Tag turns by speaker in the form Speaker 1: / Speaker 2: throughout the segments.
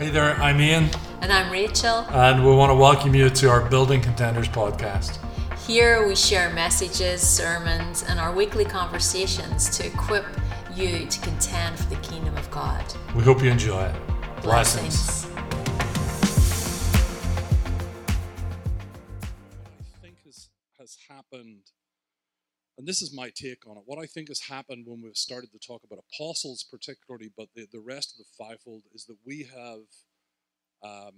Speaker 1: Hey there, I'm Ian,
Speaker 2: And I'm Rachel.
Speaker 1: and we want to welcome you to our Building Contenders podcast.
Speaker 2: Here we share messages, sermons, and our weekly conversations to equip you to contend for the kingdom of God.
Speaker 1: We hope you enjoy it.
Speaker 2: Blessings.
Speaker 3: I and this is my take on it. What I think has happened when we've started to talk about apostles, particularly, but the, the rest of the fivefold, is that we have um,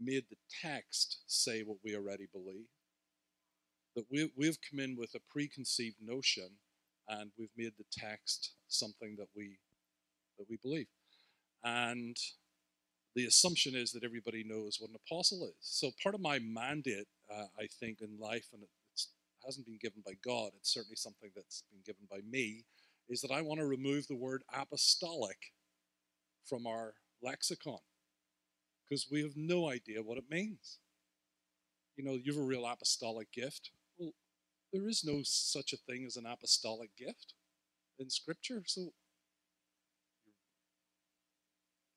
Speaker 3: made the text say what we already believe. That we we've come in with a preconceived notion, and we've made the text something that we that we believe, and the assumption is that everybody knows what an apostle is. So part of my mandate, uh, I think, in life, and hasn't been given by God, it's certainly something that's been given by me, is that I want to remove the word apostolic from our lexicon because we have no idea what it means. You know, you have a real apostolic gift. Well, there is no such a thing as an apostolic gift in Scripture. So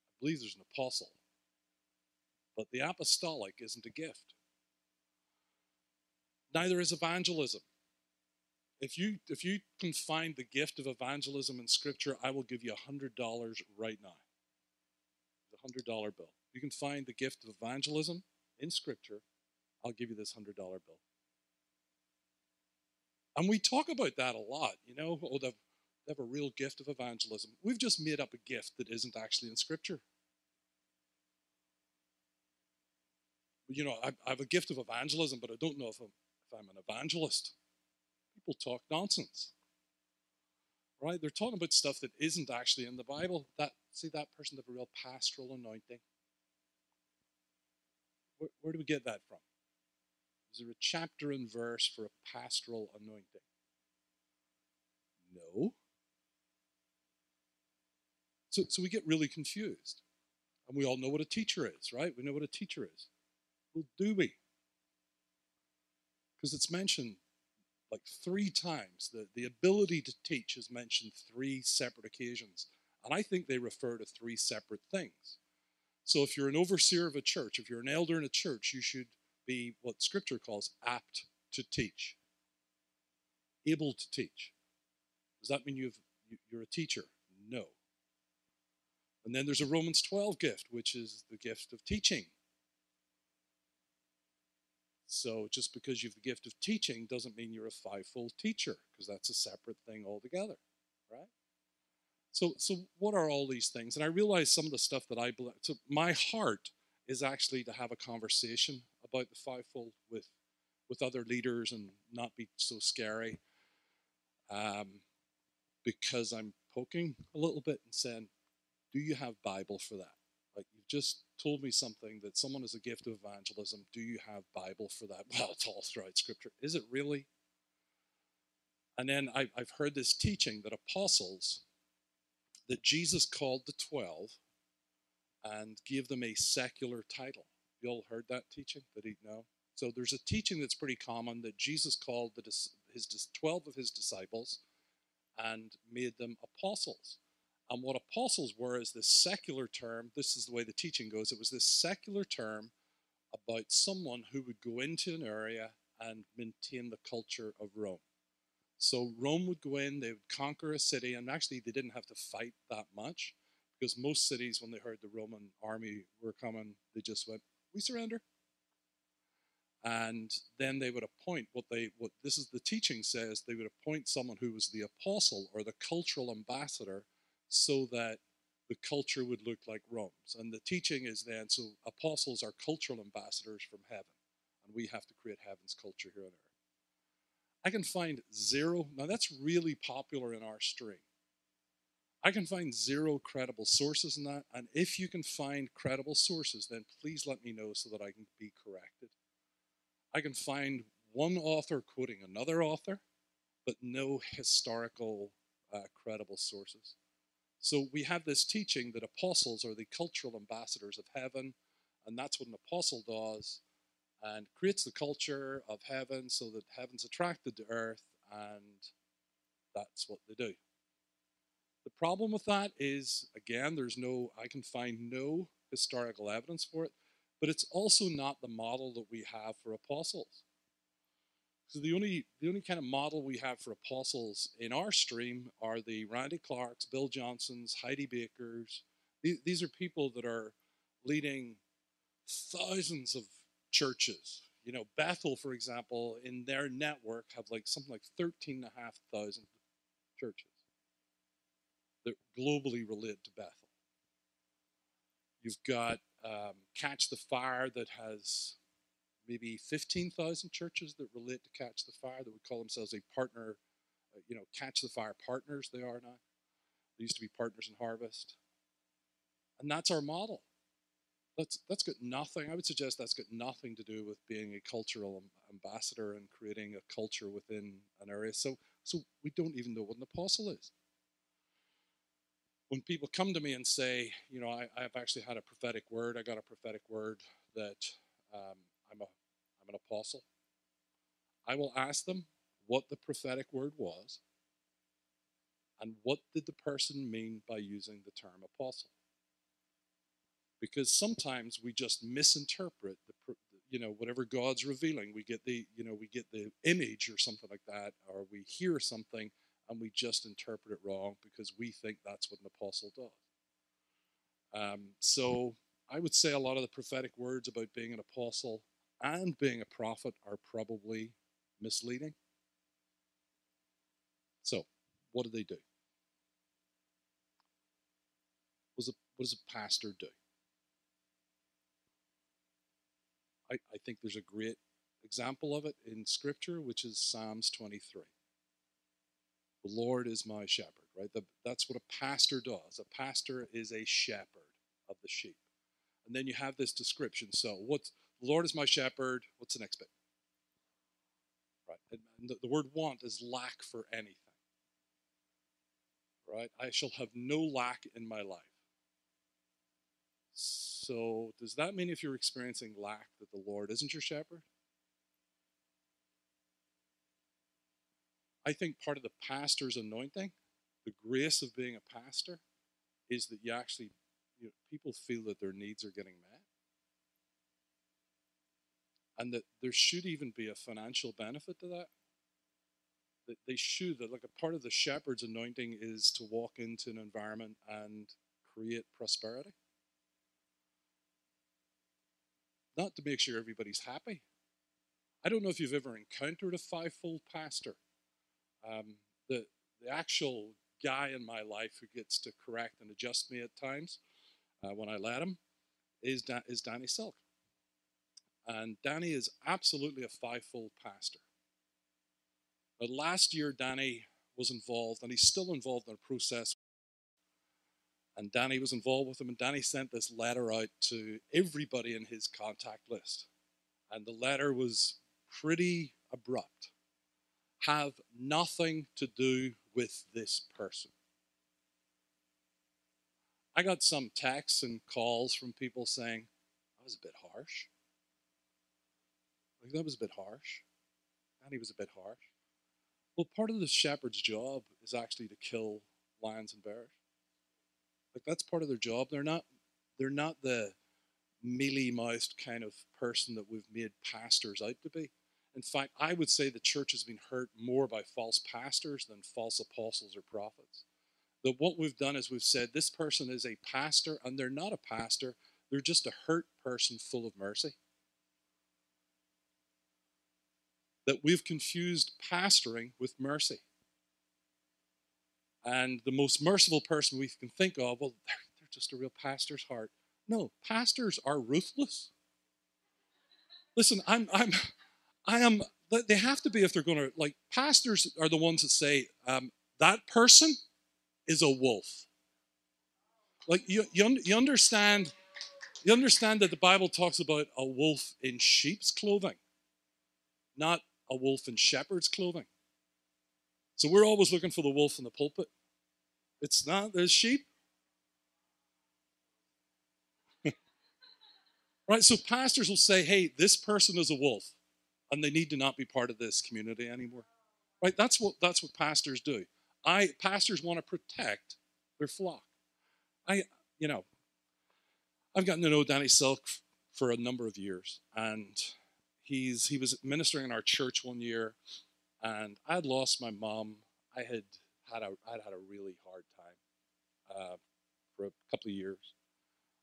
Speaker 3: I believe there's an apostle, but the apostolic isn't a gift. Neither is evangelism. If you if you can find the gift of evangelism in Scripture, I will give you a hundred dollars right now. The hundred dollar bill. You can find the gift of evangelism in Scripture. I'll give you this hundred dollar bill. And we talk about that a lot, you know. Oh, they've, they have a real gift of evangelism. We've just made up a gift that isn't actually in Scripture. You know, I, I have a gift of evangelism, but I don't know if I'm, I'm an evangelist. People talk nonsense, right? They're talking about stuff that isn't actually in the Bible. That see that person have a real pastoral anointing. Where, where do we get that from? Is there a chapter and verse for a pastoral anointing? No. So, so we get really confused. And we all know what a teacher is, right? We know what a teacher is. Well, do we? Because it's mentioned like three times. The, the ability to teach is mentioned three separate occasions. And I think they refer to three separate things. So if you're an overseer of a church, if you're an elder in a church, you should be what scripture calls apt to teach, able to teach. Does that mean you've, you're a teacher? No. And then there's a Romans 12 gift, which is the gift of teaching. So just because you have the gift of teaching doesn't mean you're a fivefold teacher, because that's a separate thing altogether, right? So, so what are all these things? And I realize some of the stuff that I believe. So my heart is actually to have a conversation about the fivefold with with other leaders and not be so scary. Um, because I'm poking a little bit and saying, "Do you have Bible for that?" You've just told me something that someone has a gift of evangelism. Do you have Bible for that? Well, it's all throughout Scripture. Is it really? And then I, I've heard this teaching that apostles, that Jesus called the twelve and gave them a secular title. You all heard that teaching? That he no. So there's a teaching that's pretty common that Jesus called the, his twelve of his disciples and made them apostles. And what apostles were is this secular term. This is the way the teaching goes. It was this secular term about someone who would go into an area and maintain the culture of Rome. So Rome would go in, they would conquer a city, and actually they didn't have to fight that much because most cities, when they heard the Roman army were coming, they just went, "We surrender." And then they would appoint what they what this is the teaching says they would appoint someone who was the apostle or the cultural ambassador so that the culture would look like Rome's. And the teaching is then so apostles are cultural ambassadors from heaven, and we have to create heaven's culture here on earth. I can find zero, now that's really popular in our stream. I can find zero credible sources in that, and if you can find credible sources, then please let me know so that I can be corrected. I can find one author quoting another author, but no historical uh, credible sources. So we have this teaching that apostles are the cultural ambassadors of heaven, and that's what an apostle does, and creates the culture of heaven so that heaven's attracted to earth, and that's what they do. The problem with that is, again, there's no, I can find no historical evidence for it, but it's also not the model that we have for apostles. So the only the only kind of model we have for apostles in our stream are the Randy Clarks, Bill Johnsons, Heidi Bakers. These are people that are leading thousands of churches. You know, Bethel, for example, in their network have like something like 13,500 churches that globally relate to Bethel. You've got um, Catch the Fire that has maybe 15,000 churches that relate to Catch the Fire that would call themselves a partner, uh, you know, Catch the Fire partners, they are now. They used to be partners in Harvest. And that's our model. That's, that's got nothing, I would suggest that's got nothing to do with being a cultural ambassador and creating a culture within an area. So, so we don't even know what an apostle is. When people come to me and say, you know, I, have actually had a prophetic word, I got a prophetic word that um, I'm, a, I'm an apostle, I will ask them what the prophetic word was and what did the person mean by using the term apostle? Because sometimes we just misinterpret the you know whatever god's revealing. We get the you know we get the image or something like that or we hear something and we just interpret it wrong because we think that's what an apostle does. Um, so i would say a lot of the prophetic words about being an apostle and being a prophet are probably misleading so what do they do what does a pastor do I, I think there's a great example of it in Scripture, which is Psalms 23. The Lord is my shepherd, right? The, that's what a pastor does. A pastor is a shepherd of the sheep. And then you have this description. So, what the Lord is my shepherd. What's the next bit? Right. And the, the word want is lack for anything. Right? I shall have no lack in my life. So, does that mean if you're experiencing lack that the Lord isn't your shepherd? I think part of the pastor's anointing, the grace of being a pastor, is that you actually, you know, people feel that their needs are getting met. And that there should even be a financial benefit to that. That they should, that like a part of the shepherd's anointing is to walk into an environment and create prosperity. not to make sure everybody's happy. I don't know if you've ever encountered a fivefold pastor. Um, the, the actual guy in my life who gets to correct and adjust me at times uh, when I let him is, da- is Danny Silk. And Danny is absolutely a fivefold pastor. But last year, Danny was involved, and he's still involved in a process and Danny was involved with him, and Danny sent this letter out to everybody in his contact list. And the letter was pretty abrupt. Have nothing to do with this person. I got some texts and calls from people saying, that was a bit harsh. Like, that was a bit harsh. And he was a bit harsh. Well, part of the shepherd's job is actually to kill lions and bears. Like that's part of their job. They're not they're not the mealy mouthed kind of person that we've made pastors out to be. In fact, I would say the church has been hurt more by false pastors than false apostles or prophets. That what we've done is we've said this person is a pastor, and they're not a pastor, they're just a hurt person full of mercy. That we've confused pastoring with mercy. And the most merciful person we can think of, well, they're, they're just a real pastor's heart. No, pastors are ruthless. Listen, I'm, I'm, I am. They have to be if they're going to like. Pastors are the ones that say um, that person is a wolf. Like you, you, you understand. You understand that the Bible talks about a wolf in sheep's clothing, not a wolf in shepherd's clothing. So we're always looking for the wolf in the pulpit. It's not, there's sheep. right? So pastors will say, hey, this person is a wolf, and they need to not be part of this community anymore. Right? That's what that's what pastors do. I pastors want to protect their flock. I, you know, I've gotten to know Danny Silk for a number of years, and he's he was ministering in our church one year, and I had lost my mom. I had had a I'd had a really hard time uh, for a couple of years,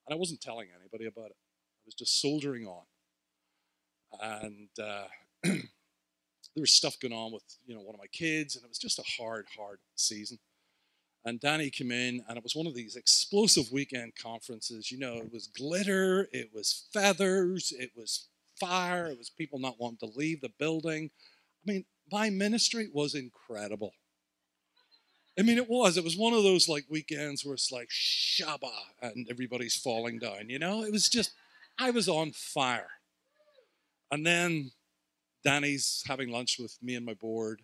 Speaker 3: and I wasn't telling anybody about it. I was just soldiering on, and uh, there was stuff going on with you know one of my kids, and it was just a hard, hard season. And Danny came in, and it was one of these explosive weekend conferences. You know, it was glitter, it was feathers, it was fire, it was people not wanting to leave the building. I mean, my ministry was incredible. I mean, it was. It was one of those like weekends where it's like Shabbat and everybody's falling down. You know, it was just, I was on fire. And then Danny's having lunch with me and my board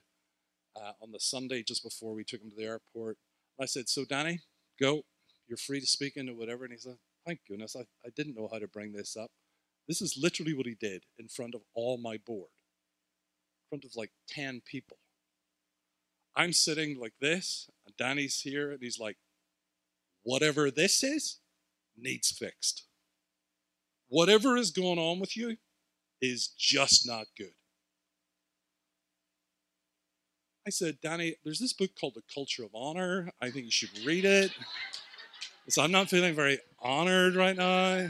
Speaker 3: uh, on the Sunday just before we took him to the airport. I said, So, Danny, go. You're free to speak into whatever. And he said, Thank goodness. I, I didn't know how to bring this up. This is literally what he did in front of all my board, in front of like 10 people. I'm sitting like this, and Danny's here, and he's like, Whatever this is needs fixed. Whatever is going on with you is just not good. I said, Danny, there's this book called The Culture of Honor. I think you should read it. So I'm not feeling very honored right now.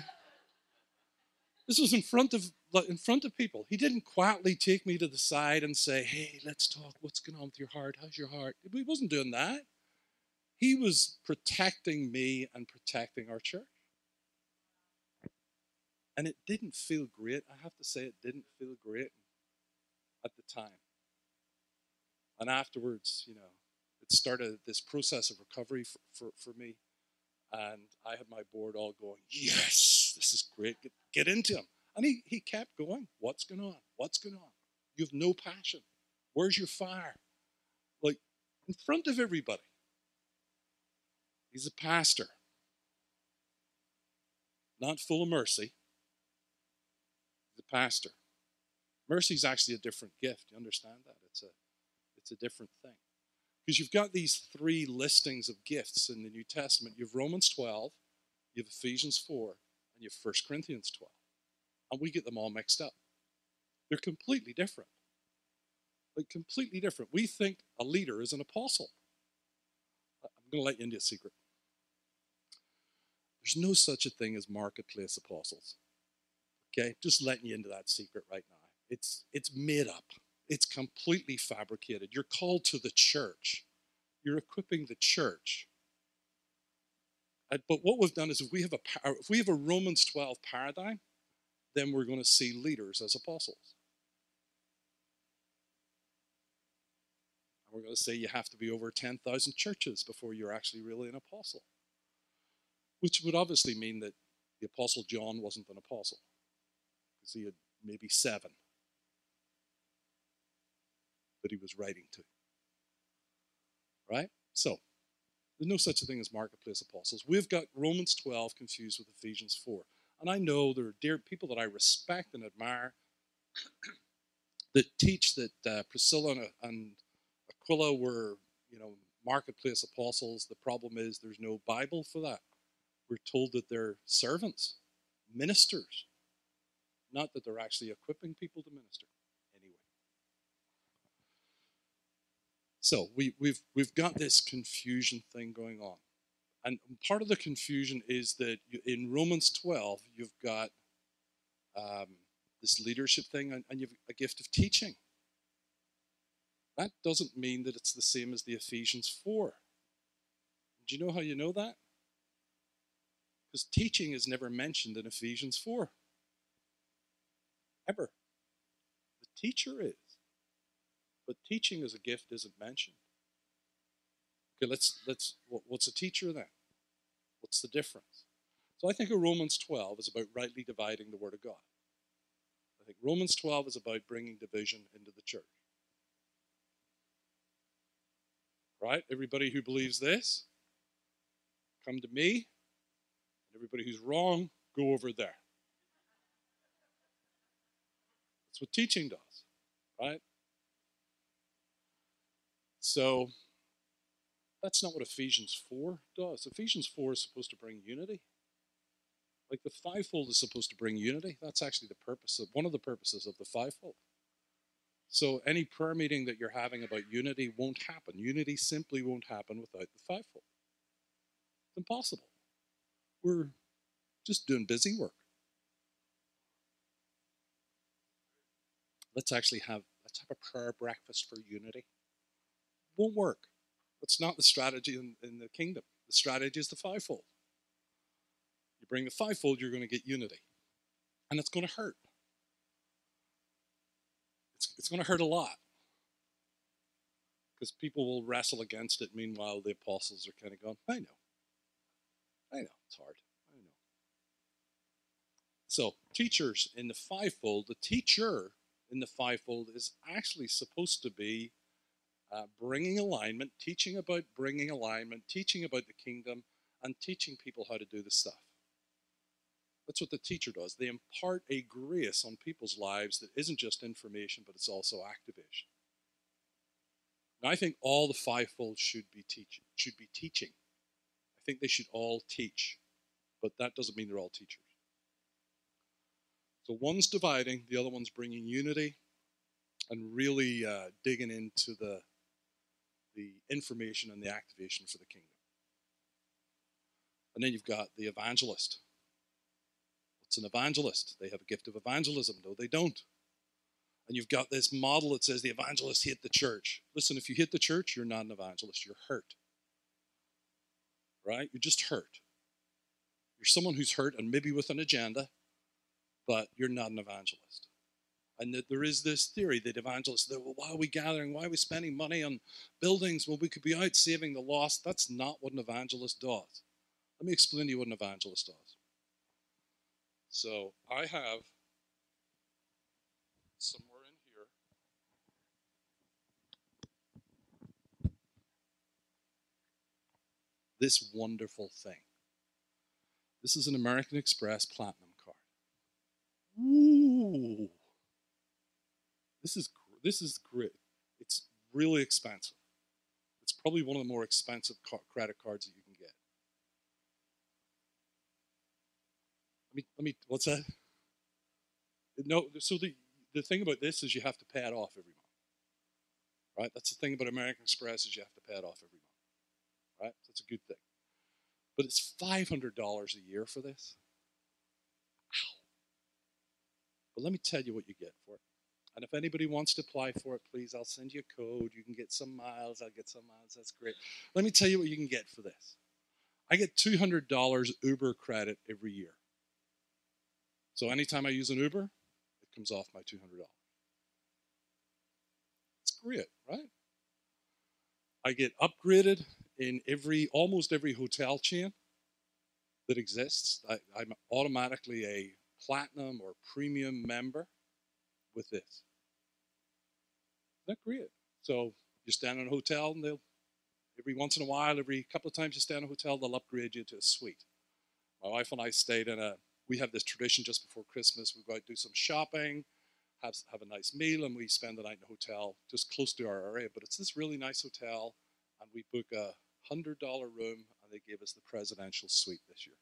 Speaker 3: This was in front of in front of people. He didn't quietly take me to the side and say, "Hey, let's talk. What's going on with your heart? How's your heart?" He wasn't doing that. He was protecting me and protecting our church. And it didn't feel great. I have to say, it didn't feel great at the time. And afterwards, you know, it started this process of recovery for, for, for me. And I had my board all going, yes, this is great. Get, get into him. And he, he kept going. What's going on? What's going on? You have no passion. Where's your fire? Like in front of everybody. He's a pastor, not full of mercy. He's a pastor. Mercy is actually a different gift. You understand that? It's a it's a different thing. Because you've got these three listings of gifts in the New Testament. You have Romans 12, you have Ephesians 4, and you have 1 Corinthians 12. And we get them all mixed up. They're completely different. Like, completely different. We think a leader is an apostle. I'm going to let you into a secret. There's no such a thing as marketplace apostles. Okay? Just letting you into that secret right now. It's, it's made up. It's completely fabricated. You're called to the church, you're equipping the church. Uh, but what we've done is if we have a if we have a Romans 12 paradigm, then we're going to see leaders as apostles. And we're going to say you have to be over 10,000 churches before you're actually really an apostle. Which would obviously mean that the apostle John wasn't an apostle because he had maybe seven that he was writing to. Right? So, there's no such a thing as marketplace apostles. We've got Romans 12 confused with Ephesians 4. And I know there are dear people that I respect and admire that teach that uh, Priscilla and, and Aquila were, you know, marketplace apostles. The problem is there's no Bible for that. We're told that they're servants, ministers, not that they're actually equipping people to minister. So we, we've we've got this confusion thing going on, and part of the confusion is that you, in Romans 12 you've got um, this leadership thing, and, and you've a gift of teaching. That doesn't mean that it's the same as the Ephesians 4. Do you know how you know that? Because teaching is never mentioned in Ephesians 4. Ever. The teacher is but teaching as a gift isn't mentioned. Okay, let's let's what's a teacher then? What's the difference? So I think Romans 12 is about rightly dividing the word of God. I think Romans 12 is about bringing division into the church. Right? Everybody who believes this, come to me. And Everybody who's wrong, go over there. That's what teaching does, right? So that's not what Ephesians 4 does. Ephesians 4 is supposed to bring unity. Like the fivefold is supposed to bring unity. That's actually the purpose of one of the purposes of the fivefold. So any prayer meeting that you're having about unity won't happen. Unity simply won't happen without the fivefold. It's impossible. We're just doing busy work. Let's actually have let's have a prayer breakfast for unity. Won't work. That's not the strategy in, in the kingdom. The strategy is the fivefold. You bring the fivefold, you're going to get unity. And it's going to hurt. It's, it's going to hurt a lot. Because people will wrestle against it. Meanwhile, the apostles are kind of going, I know. I know, it's hard. I know. So, teachers in the fivefold, the teacher in the fivefold is actually supposed to be uh, bringing alignment, teaching about bringing alignment, teaching about the kingdom, and teaching people how to do the stuff. That's what the teacher does. They impart a grace on people's lives that isn't just information, but it's also activation. I think all the fivefold should be teaching. Should be teaching. I think they should all teach, but that doesn't mean they're all teachers. So one's dividing, the other one's bringing unity, and really uh, digging into the the information and the activation for the kingdom. And then you've got the evangelist. What's an evangelist? They have a gift of evangelism. No, they don't. And you've got this model that says the evangelist hit the church. Listen, if you hit the church, you're not an evangelist. You're hurt. Right? You're just hurt. You're someone who's hurt and maybe with an agenda, but you're not an evangelist. And that there is this theory that evangelists, that, well, why are we gathering? Why are we spending money on buildings? Well, we could be out saving the lost. That's not what an evangelist does. Let me explain to you what an evangelist does. So I have somewhere in here this wonderful thing. This is an American Express Platinum card. Ooh. This is this is great. It's really expensive. It's probably one of the more expensive credit cards that you can get. Let me let me what's that? No, so the the thing about this is you have to pay it off every month. Right? That's the thing about American Express is you have to pay it off every month. Right? That's a good thing. But it's $500 a year for this. Ow. But let me tell you what you get for it. And if anybody wants to apply for it, please, I'll send you a code. You can get some miles. I'll get some miles. That's great. Let me tell you what you can get for this. I get $200 Uber credit every year. So anytime I use an Uber, it comes off my $200. It's great, right? I get upgraded in every almost every hotel chain that exists. I, I'm automatically a platinum or premium member with this that great. So you stand in a hotel and they'll, every once in a while, every couple of times you stay in a hotel, they'll upgrade you to a suite. My wife and I stayed in a, we have this tradition just before Christmas, we go out do some shopping, have, have a nice meal, and we spend the night in a hotel just close to our area. But it's this really nice hotel, and we book a $100 room, and they gave us the presidential suite this year.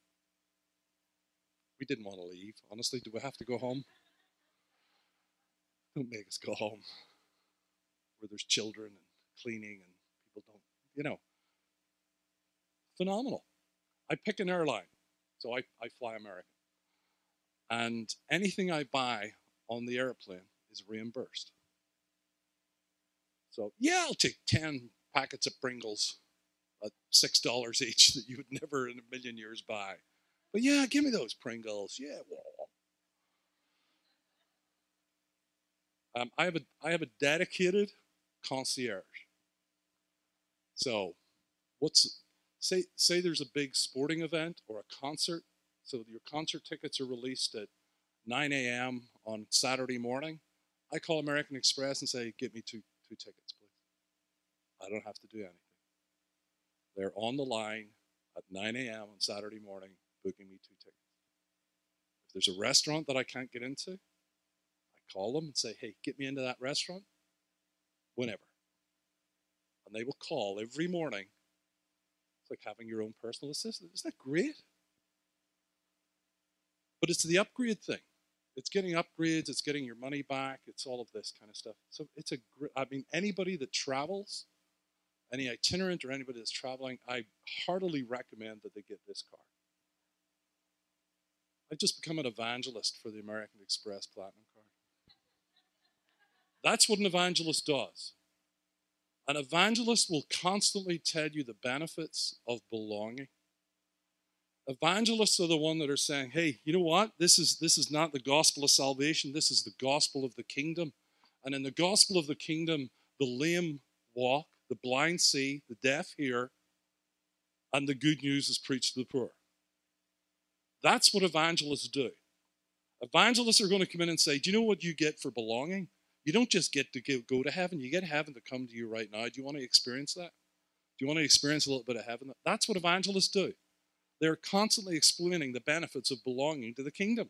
Speaker 3: We didn't want to leave. Honestly, do we have to go home? Don't make us go home where there's children and cleaning and people don't, you know. Phenomenal. I pick an airline, so I, I fly American. And anything I buy on the airplane is reimbursed. So, yeah, I'll take 10 packets of Pringles at $6 each that you would never in a million years buy. But yeah, give me those Pringles. Yeah, Um, I have a I have a dedicated concierge. So, what's say say there's a big sporting event or a concert. So your concert tickets are released at 9 a.m. on Saturday morning. I call American Express and say, "Get me two two tickets, please." I don't have to do anything. They're on the line at 9 a.m. on Saturday morning, booking me two tickets. If there's a restaurant that I can't get into, call them and say, "Hey, get me into that restaurant." whenever. And they will call every morning. It's like having your own personal assistant. Isn't that great? But it's the upgrade thing. It's getting upgrades, it's getting your money back, it's all of this kind of stuff. So it's a I mean, anybody that travels, any itinerant or anybody that's traveling, I heartily recommend that they get this card. I've just become an evangelist for the American Express Platinum card. That's what an evangelist does. An evangelist will constantly tell you the benefits of belonging. Evangelists are the one that are saying, "Hey, you know what? This is this is not the gospel of salvation. This is the gospel of the kingdom." And in the gospel of the kingdom, the lame walk, the blind see, the deaf hear, and the good news is preached to the poor. That's what evangelists do. Evangelists are going to come in and say, Do you know what you get for belonging? You don't just get to go to heaven, you get heaven to come to you right now. Do you want to experience that? Do you want to experience a little bit of heaven? That's what evangelists do. They're constantly explaining the benefits of belonging to the kingdom.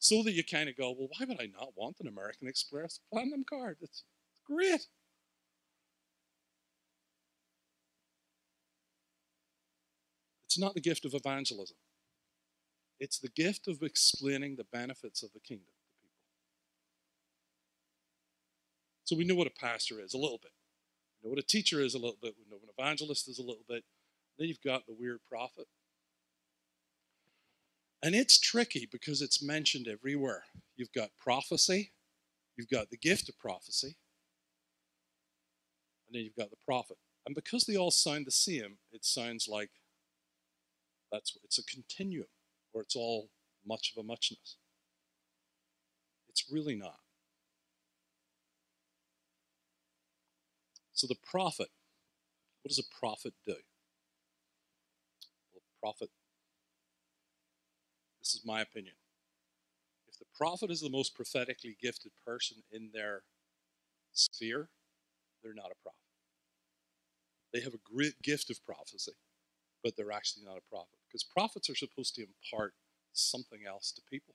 Speaker 3: So that you kind of go, well, why would I not want an American Express Platinum card? It's great. It's not the gift of evangelism, it's the gift of explaining the benefits of the kingdom. So we know what a pastor is a little bit. We know what a teacher is a little bit. We know what an evangelist is a little bit. Then you've got the weird prophet. And it's tricky because it's mentioned everywhere. You've got prophecy, you've got the gift of prophecy, and then you've got the prophet. And because they all sound the same, it sounds like that's it's a continuum, or it's all much of a muchness. It's really not. So the prophet, what does a prophet do? Well, prophet, this is my opinion. If the prophet is the most prophetically gifted person in their sphere, they're not a prophet. They have a great gift of prophecy, but they're actually not a prophet. Because prophets are supposed to impart something else to people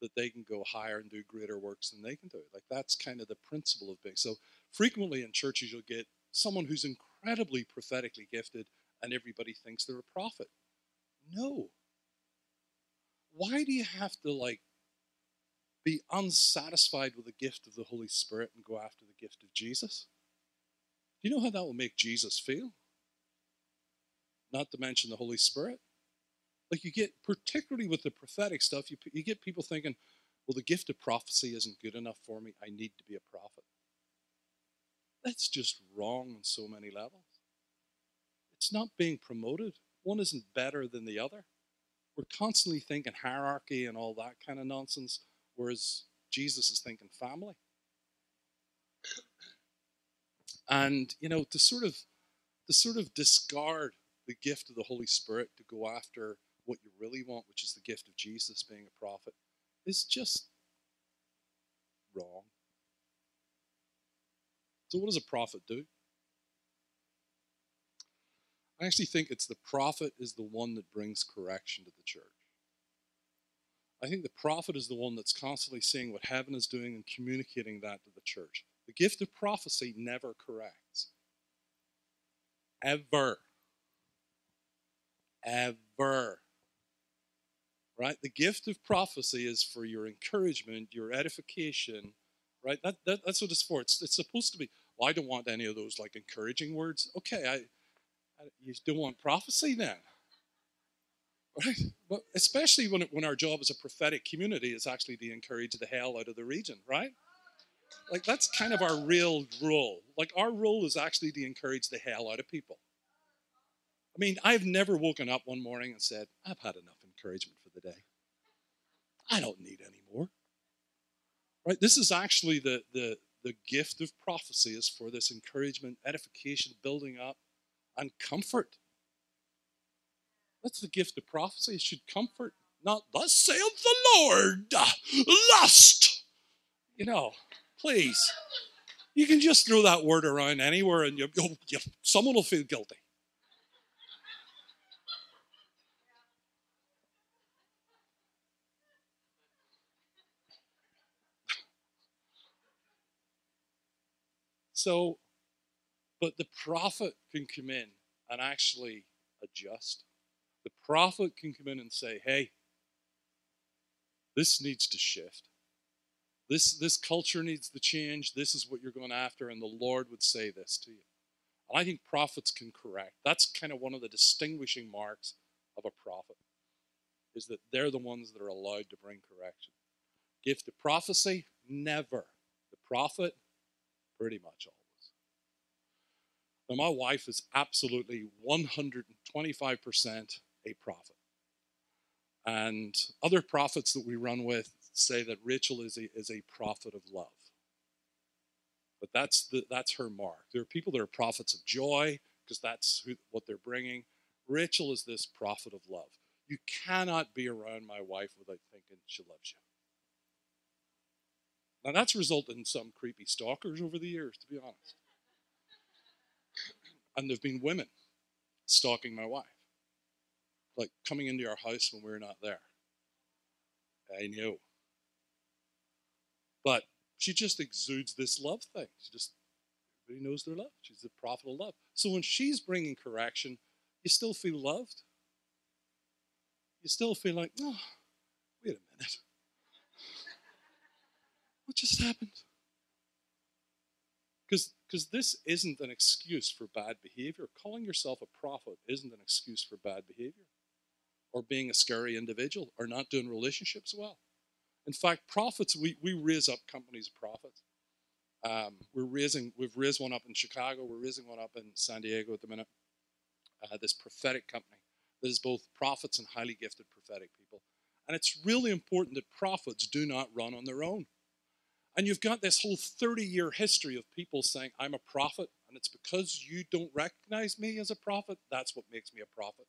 Speaker 3: that they can go higher and do greater works than they can do. Like that's kind of the principle of being. So frequently in churches, you'll get someone who's incredibly prophetically gifted and everybody thinks they're a prophet. No. Why do you have to like be unsatisfied with the gift of the Holy Spirit and go after the gift of Jesus? Do you know how that will make Jesus feel? Not to mention the Holy Spirit. Like you get, particularly with the prophetic stuff, you, you get people thinking, well, the gift of prophecy isn't good enough for me. I need to be a prophet. That's just wrong on so many levels. It's not being promoted. One isn't better than the other. We're constantly thinking hierarchy and all that kind of nonsense, whereas Jesus is thinking family. And you know, to sort of to sort of discard the gift of the Holy Spirit to go after what you really want, which is the gift of Jesus being a prophet, is just wrong. So, what does a prophet do? I actually think it's the prophet is the one that brings correction to the church. I think the prophet is the one that's constantly seeing what heaven is doing and communicating that to the church. The gift of prophecy never corrects. Ever. Ever right? The gift of prophecy is for your encouragement, your edification, right? That, that that's what it's for. It's, it's supposed to be. Well, I don't want any of those like encouraging words. Okay, I, I you don't want prophecy then, right? But especially when it, when our job as a prophetic community is actually to encourage the hell out of the region, right? Like that's kind of our real role. Like our role is actually to encourage the hell out of people. I mean, I've never woken up one morning and said, I've had enough encouragement for the day. I don't need any more. Right? This is actually the, the, the gift of prophecy is for this encouragement, edification, building up, and comfort. That's the gift of prophecy. It should comfort, not thus saith the Lord, lust. You know, please. You can just throw that word around anywhere and you, you, someone will feel guilty. So, but the prophet can come in and actually adjust. The prophet can come in and say, hey, This needs to shift. This, this culture needs to change. This is what you're going after, and the Lord would say this to you. And I think prophets can correct. That's kind of one of the distinguishing marks of a prophet, is that they're the ones that are allowed to bring correction. Gift of prophecy, never. The prophet, pretty much always. Now, my wife is absolutely 125% a prophet. And other prophets that we run with say that Rachel is a, is a prophet of love. But that's, the, that's her mark. There are people that are prophets of joy because that's who, what they're bringing. Rachel is this prophet of love. You cannot be around my wife without thinking she loves you. Now, that's resulted in some creepy stalkers over the years, to be honest. And there have been women stalking my wife, like coming into our house when we're not there. I know. But she just exudes this love thing. She just, everybody knows their love. She's the prophet of love. So when she's bringing correction, you still feel loved. You still feel like, oh, wait a minute. What just happened? Because this isn't an excuse for bad behavior. Calling yourself a prophet isn't an excuse for bad behavior or being a scary individual or not doing relationships well. In fact, prophets, we, we raise up companies of prophets. Um, we're raising, we've raised one up in Chicago, we're raising one up in San Diego at the minute. Uh, this prophetic company that is both prophets and highly gifted prophetic people. And it's really important that prophets do not run on their own. And you've got this whole 30 year history of people saying, I'm a prophet, and it's because you don't recognize me as a prophet, that's what makes me a prophet.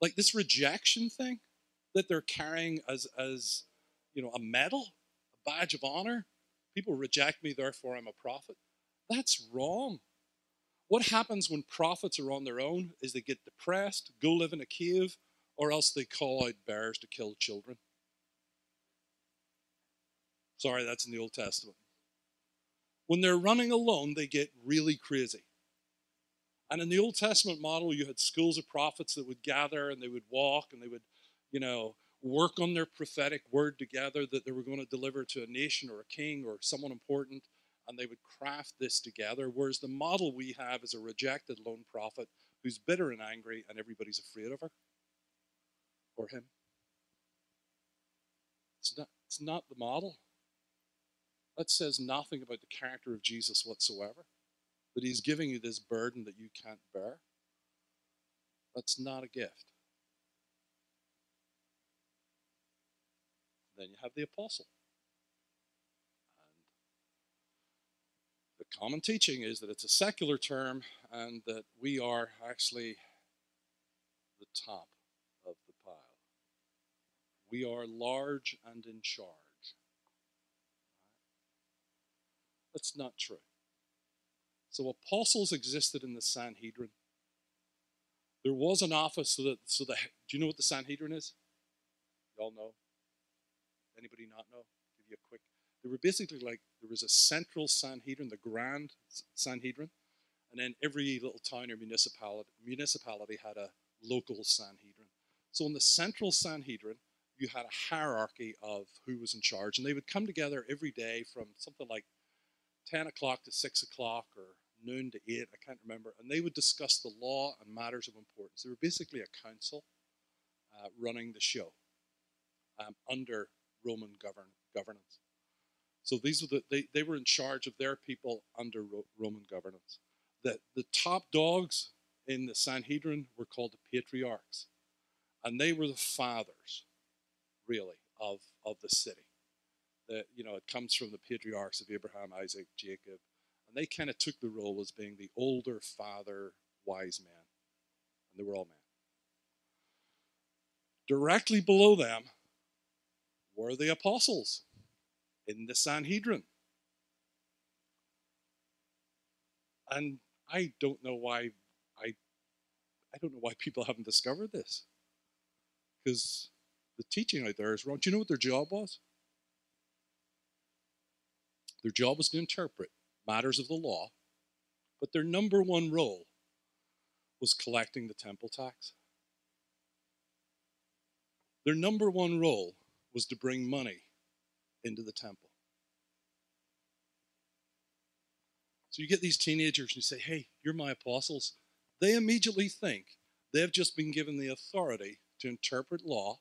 Speaker 3: Like this rejection thing that they're carrying as, as you know, a medal, a badge of honor. People reject me, therefore I'm a prophet. That's wrong. What happens when prophets are on their own is they get depressed, go live in a cave, or else they call out bears to kill children. Sorry, that's in the Old Testament. When they're running alone, they get really crazy. And in the Old Testament model, you had schools of prophets that would gather and they would walk and they would, you know, work on their prophetic word together that they were going to deliver to a nation or a king or someone important. And they would craft this together. Whereas the model we have is a rejected lone prophet who's bitter and angry and everybody's afraid of her or him. It's not, it's not the model. That says nothing about the character of Jesus whatsoever that he's giving you this burden that you can't bear. That's not a gift. Then you have the apostle. And the common teaching is that it's a secular term and that we are actually the top of the pile. We are large and in charge. That's not true. So apostles existed in the Sanhedrin. There was an office so that so the do you know what the Sanhedrin is? Y'all know? Anybody not know? Give you a quick. They were basically like there was a central Sanhedrin, the Grand Sanhedrin, and then every little town or municipality municipality had a local Sanhedrin. So in the central Sanhedrin, you had a hierarchy of who was in charge, and they would come together every day from something like 10 o'clock to 6 o'clock or noon to 8, I can't remember, and they would discuss the law and matters of importance. They were basically a council uh, running the show um, under Roman govern- governance. So these were the, they, they were in charge of their people under Ro- Roman governance. The, the top dogs in the Sanhedrin were called the patriarchs, and they were the fathers, really, of, of the city. That you know, it comes from the patriarchs of Abraham, Isaac, Jacob, and they kind of took the role as being the older father, wise man. And they were all men. Directly below them were the apostles in the Sanhedrin. And I don't know why I I don't know why people haven't discovered this. Because the teaching out there is wrong. Do you know what their job was? Their job was to interpret matters of the law, but their number one role was collecting the temple tax. Their number one role was to bring money into the temple. So you get these teenagers and you say, hey, you're my apostles. They immediately think they've just been given the authority to interpret law,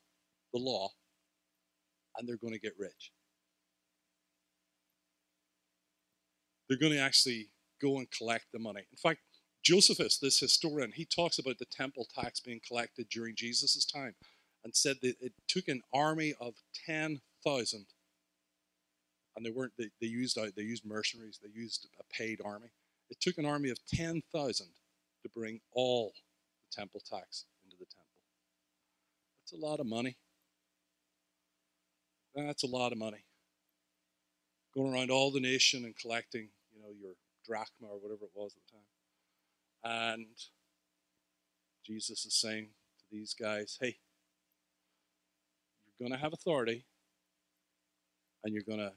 Speaker 3: the law, and they're going to get rich. They're going to actually go and collect the money. In fact, Josephus, this historian, he talks about the temple tax being collected during Jesus' time and said that it took an army of 10,000 and they weren't they, they used uh, they used mercenaries they used a paid army. It took an army of 10,000 to bring all the temple tax into the temple. That's a lot of money. That's a lot of money. Going around all the nation and collecting you know your drachma or whatever it was at the time and jesus is saying to these guys hey you're going to have authority and you're going to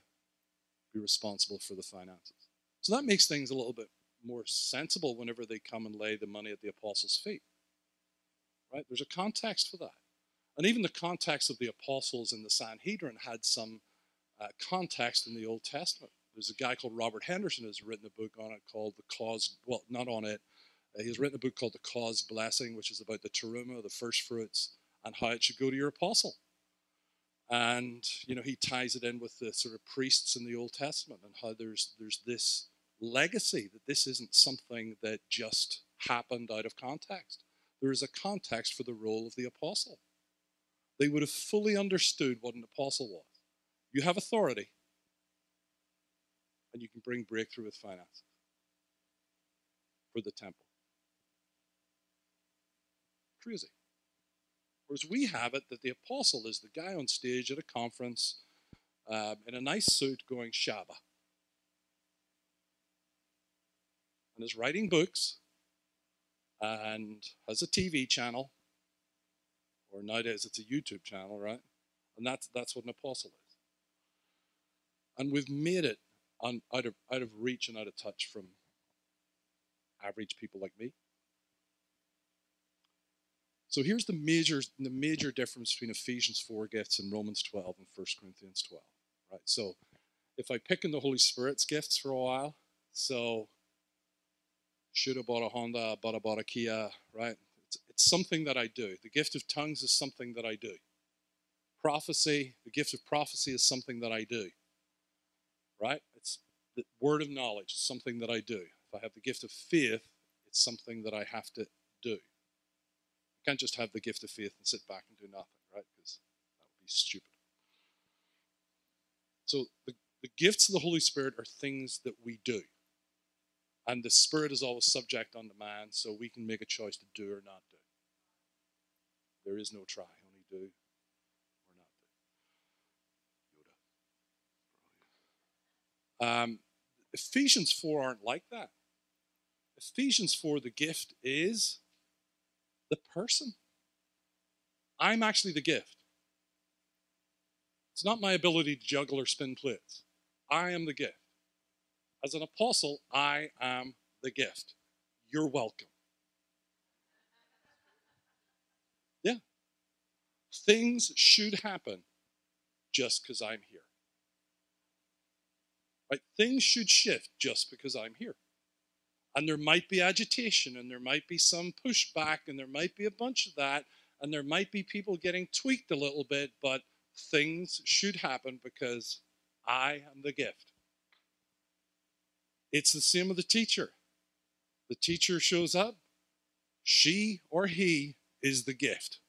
Speaker 3: be responsible for the finances. So that makes things a little bit more sensible whenever they come and lay the money at the apostles' feet. Right? There's a context for that. And even the context of the apostles in the Sanhedrin had some uh, context in the Old Testament. There's a guy called Robert Henderson who's written a book on it called The Cause, well, not on it. Uh, he's written a book called The Caused Blessing, which is about the teruma, the first fruits, and how it should go to your apostle. And you know he ties it in with the sort of priests in the old testament and how there's there's this legacy that this isn't something that just happened out of context. There is a context for the role of the apostle. They would have fully understood what an apostle was. You have authority and you can bring breakthrough with finances for the temple crazy Whereas we have it that the apostle is the guy on stage at a conference um, in a nice suit going Shabbat. And is writing books and has a TV channel, or nowadays it's a YouTube channel, right? And that's, that's what an apostle is. And we've made it on, out, of, out of reach and out of touch from average people like me. So here's the major, the major difference between Ephesians 4 gifts and Romans 12 and 1 Corinthians 12. Right? So if I pick in the Holy Spirit's gifts for a while, so should have bought a Honda, bought a, bought a Kia, right? It's, it's something that I do. The gift of tongues is something that I do. Prophecy, the gift of prophecy is something that I do. Right? The word of knowledge is something that I do. If I have the gift of faith, it's something that I have to do You can't just have the gift of faith and sit back and do nothing, right? Because that would be stupid. So the, the gifts of the Holy Spirit are things that we do. And the Spirit is always subject unto man, so we can make a choice to do or not do. There is no try, only do or not do. Yoda. Um, Ephesians 4 aren't like that. Ephesians 4, the gift is the person. I'm actually the gift. It's not my ability to juggle or spin plates. I am the gift. As an apostle, I am the gift. You're welcome. Yeah. Things should happen just because I'm here. Right? Things should shift just because I'm here and there might be agitation and there might be some pushback and there might be a bunch of that and there might be people getting tweaked a little bit, but things should happen because I am the gift. It's the same with the teacher. The teacher shows up, she or he is the gift.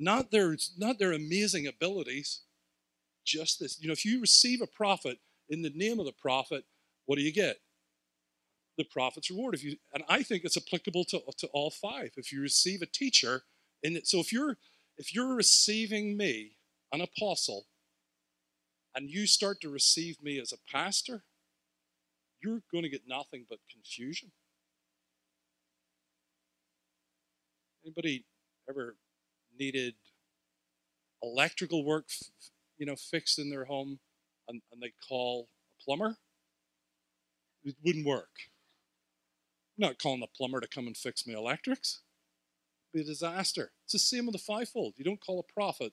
Speaker 3: Not their, not their amazing abilities, just this. You know, if you receive a prophet in the name of the prophet, what do you get? The prophet's reward. If you and I think it's applicable to, to all five. If you receive a teacher, and so if you're if you're receiving me, an apostle, and you start to receive me as a pastor, you're going to get nothing but confusion. Anybody ever needed electrical work, you know, fixed in their home, and, and they call a plumber? it wouldn't work. I'm not calling the plumber to come and fix my electrics. It'd be a disaster. It's the same with the fivefold. You don't call a prophet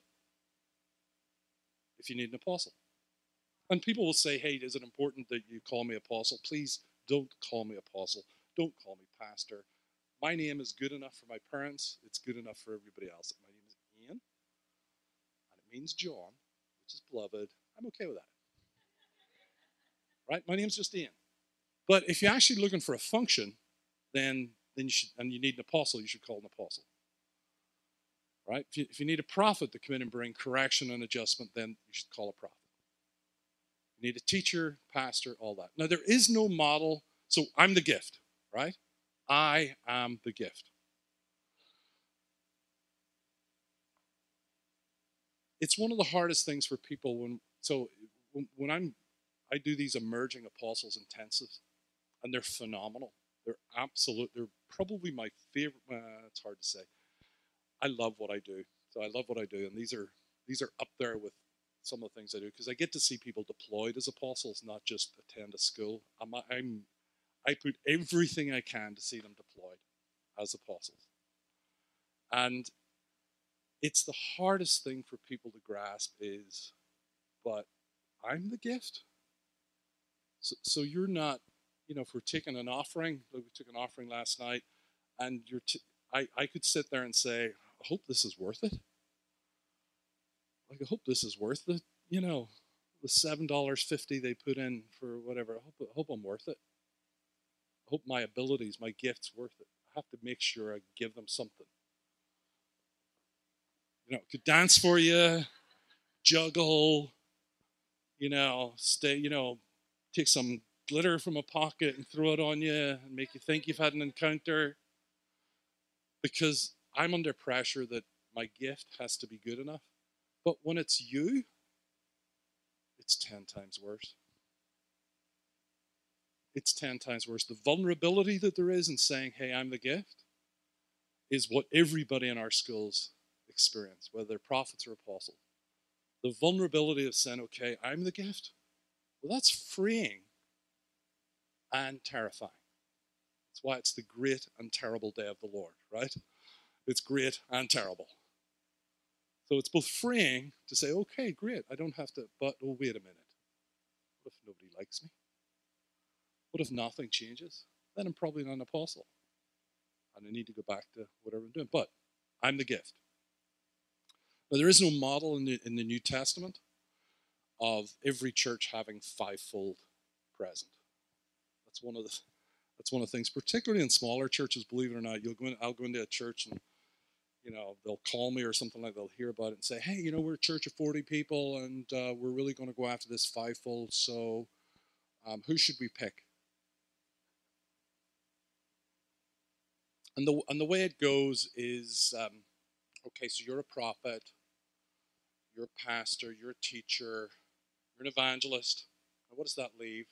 Speaker 3: if you need an apostle. And people will say, hey, is it important that you call me apostle? Please don't call me apostle. Don't call me pastor. My name is good enough for my parents. It's good enough for everybody else. My name is Ian, and it means John, is beloved. I'm okay with that. Right? My name's just Ian. But if you're actually looking for a function, then then you should, and you need an apostle, you should call an apostle. Right? If you, if you need a prophet to come in and bring correction and adjustment, then you should call a prophet. You need a teacher, pastor, all that. Now, there is no model. So I'm the gift, right? I am the gift. It's one of the hardest things for people when, so when I'm, I do these emerging apostles intensives, and they're phenomenal. They're absolute. They're probably my favorite. Uh, it's hard to say. I love what I do. So I love what I do, and these are these are up there with some of the things I do because I get to see people deployed as apostles, not just attend a school. I'm, I'm I put everything I can to see them deployed as apostles, and it's the hardest thing for people to grasp is, but I'm the gift. So, so you're not you know, if we're taking an offering, we took an offering last night, and you're t- I, I could sit there and say, I hope this is worth it. Like, I hope this is worth it. You know, the seven dollars fifty they put in for whatever. I hope, I hope I'm worth it. I hope my abilities, my gifts, worth it. I have to make sure I give them something. You know, could dance for you, juggle. You know, stay. You know, take some glitter from a pocket and throw it on you and make you think you've had an encounter. Because I'm under pressure that my gift has to be good enough. But when it's you, it's 10 times worse. It's 10 times worse. The vulnerability that there is in saying, hey, I'm the gift, is what everybody in our schools experience, whether they're prophets or apostles. The vulnerability of saying, okay, I'm the gift. Well, that's freeing and terrifying. That's why it's the great and terrible day of the Lord, right? It's great and terrible. So it's both freeing to say, okay, great, I don't have to, but oh, wait a minute. What if nobody likes me? What if nothing changes? Then I'm probably not an apostle. And I need to go back to whatever I'm doing. But I'm the gift. Now, there is no model in the, in the New Testament of every church having fivefold present. That's one of the that's one of the things, particularly in smaller churches. Believe it or not, you'll go in, I'll go into a church and you know they'll call me or something like they'll hear about it and say, hey, you know we're a church of forty people and uh, we're really going to go after this fivefold. So um, who should we pick? And the and the way it goes is um, okay. So you're a prophet, you're a pastor, you're a teacher, you're an evangelist. Now what does that leave?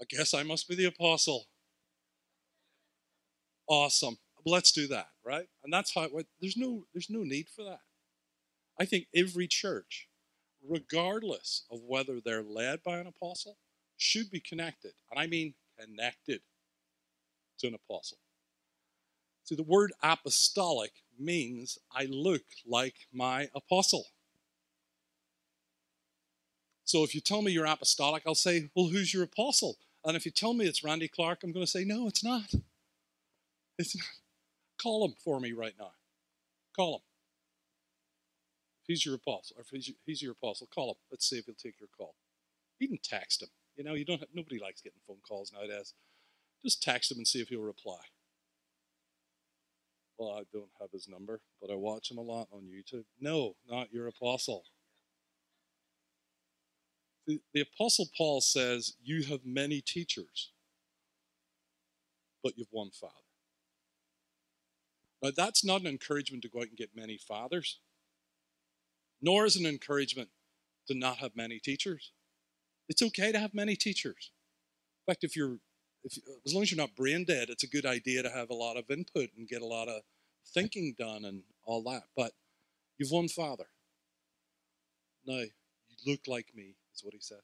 Speaker 3: I guess I must be the apostle. Awesome. Let's do that, right? And that's how it went. There's no, there's no need for that. I think every church, regardless of whether they're led by an apostle, should be connected. And I mean connected to an apostle. See, the word apostolic means I look like my apostle. So if you tell me you're apostolic, I'll say, well, who's your apostle? And if you tell me it's Randy Clark, I'm going to say, no, it's not. It's not. Call him for me right now. Call him. If he's your apostle, or if he's, he's your apostle, call him. Let's see if he'll take your call. Even text him. You know, you don't. Have, nobody likes getting phone calls nowadays. Just text him and see if he'll reply. Well, I don't have his number, but I watch him a lot on YouTube. No, not your apostle the, Apostle Paul says, You have many teachers, but you've one father. Now, that's not an encouragement to go out and get many fathers, nor is it an encouragement to not have many teachers. It's okay to have many teachers. In fact, if you're, if, as long as you're not brain dead, it's a good idea to have a lot of input and get a lot of thinking done and all that. But you've one father. Now, you look like me is what he says.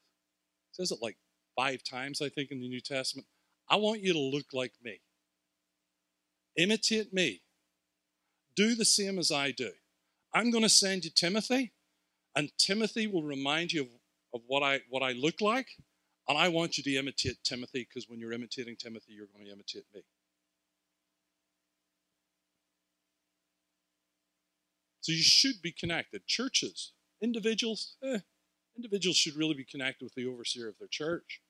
Speaker 3: He says it like five times, I think, in the New Testament. I want you to look like me. Imitate me. do the same as I do. I'm going to send you Timothy, and Timothy will remind you of, of what, I, what I look like. And I want you to imitate Timothy because when you're imitating Timothy, you're going to imitate me. So you should be connected. Churches, individuals, eh, individuals should really be connected with the overseer of their church.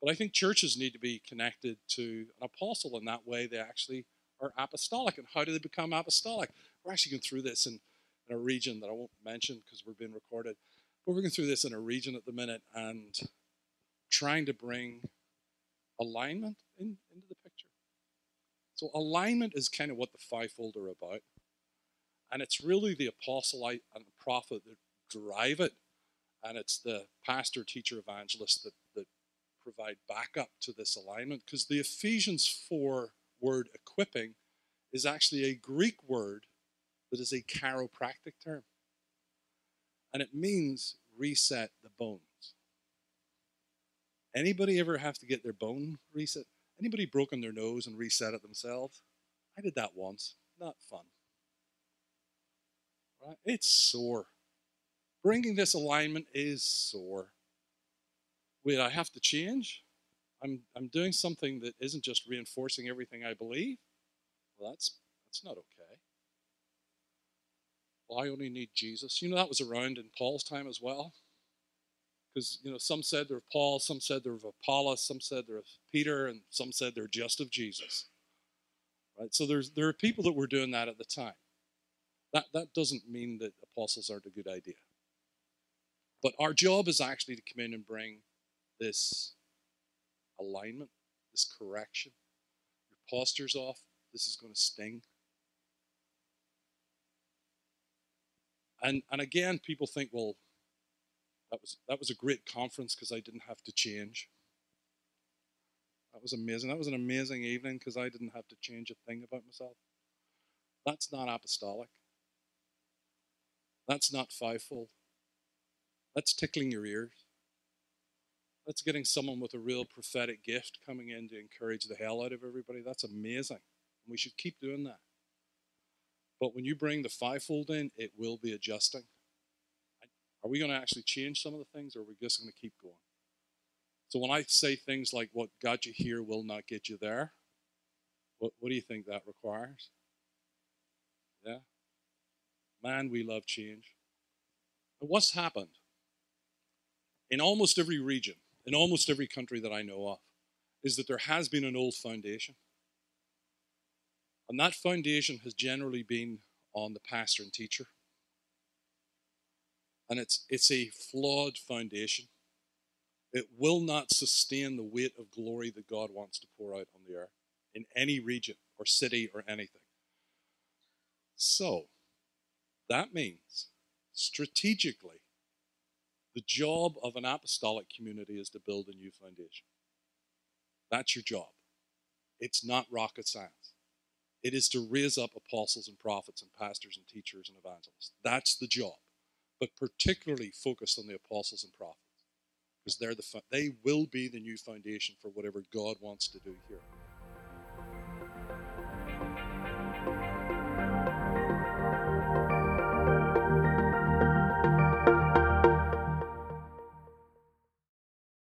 Speaker 3: But I think churches need to be connected to an apostle in that way they actually are apostolic. And how do they become apostolic? We're actually going through this in, in a region that I won't mention because we're being recorded. But we're going through this in a region at the minute and trying to bring alignment in, into the picture. So alignment is kind of what the fivefold are about. And it's really the apostle and the prophet that drive it. And it's the pastor, teacher, evangelist that, that provide backup to this alignment. Because the Ephesians 4 word equipping is actually a Greek word that is a chiropractic term. And it means reset the bones. Anybody ever have to get their bone reset? Anybody broken their nose and reset it themselves? I did that once. Not fun. Right? It's sore. Bringing this alignment is sore. Wait, I have to change? I'm, I'm doing something that isn't just reinforcing everything I believe? Well, that's, that's not okay. Well, I only need Jesus. You know, that was around in Paul's time as well. Because, you know, some said they're of Paul, some said they're of Apollos, some said they're of Peter, and some said they're just of Jesus. Right? So there's, there are people that were doing that at the time. That, that doesn't mean that apostles aren't a good idea. But our job is actually to come in and bring this alignment, this correction. Your posture's off. This is going to sting. And, and again, people think, well, that was, that was a great conference because I didn't have to change. That was amazing. That was an amazing evening because I didn't have to change a thing about myself. That's not apostolic. That's not fivefold. That's tickling your ears. That's getting someone with a real prophetic gift coming in to encourage the hell out of everybody. That's amazing. We should keep doing that. But when you bring the fivefold in, it will be adjusting. Are we going to actually change some of the things, or are we just going to keep going? So when I say things like what got you here will not get you there, what, what do you think that requires? Yeah? Man, we love change. And what's happened? In almost every region, in almost every country that I know of, is that there has been an old foundation. And that foundation has generally been on the pastor and teacher. And it's, it's a flawed foundation. It will not sustain the weight of glory that God wants to pour out on the earth in any region or city or anything. So, that means strategically, the job of an apostolic community is to build a new foundation. That's your job. It's not rocket science. It is to raise up apostles and prophets and pastors and teachers and evangelists. That's the job. But particularly focused on the apostles and prophets because they're the they will be the new foundation for whatever God wants to do here.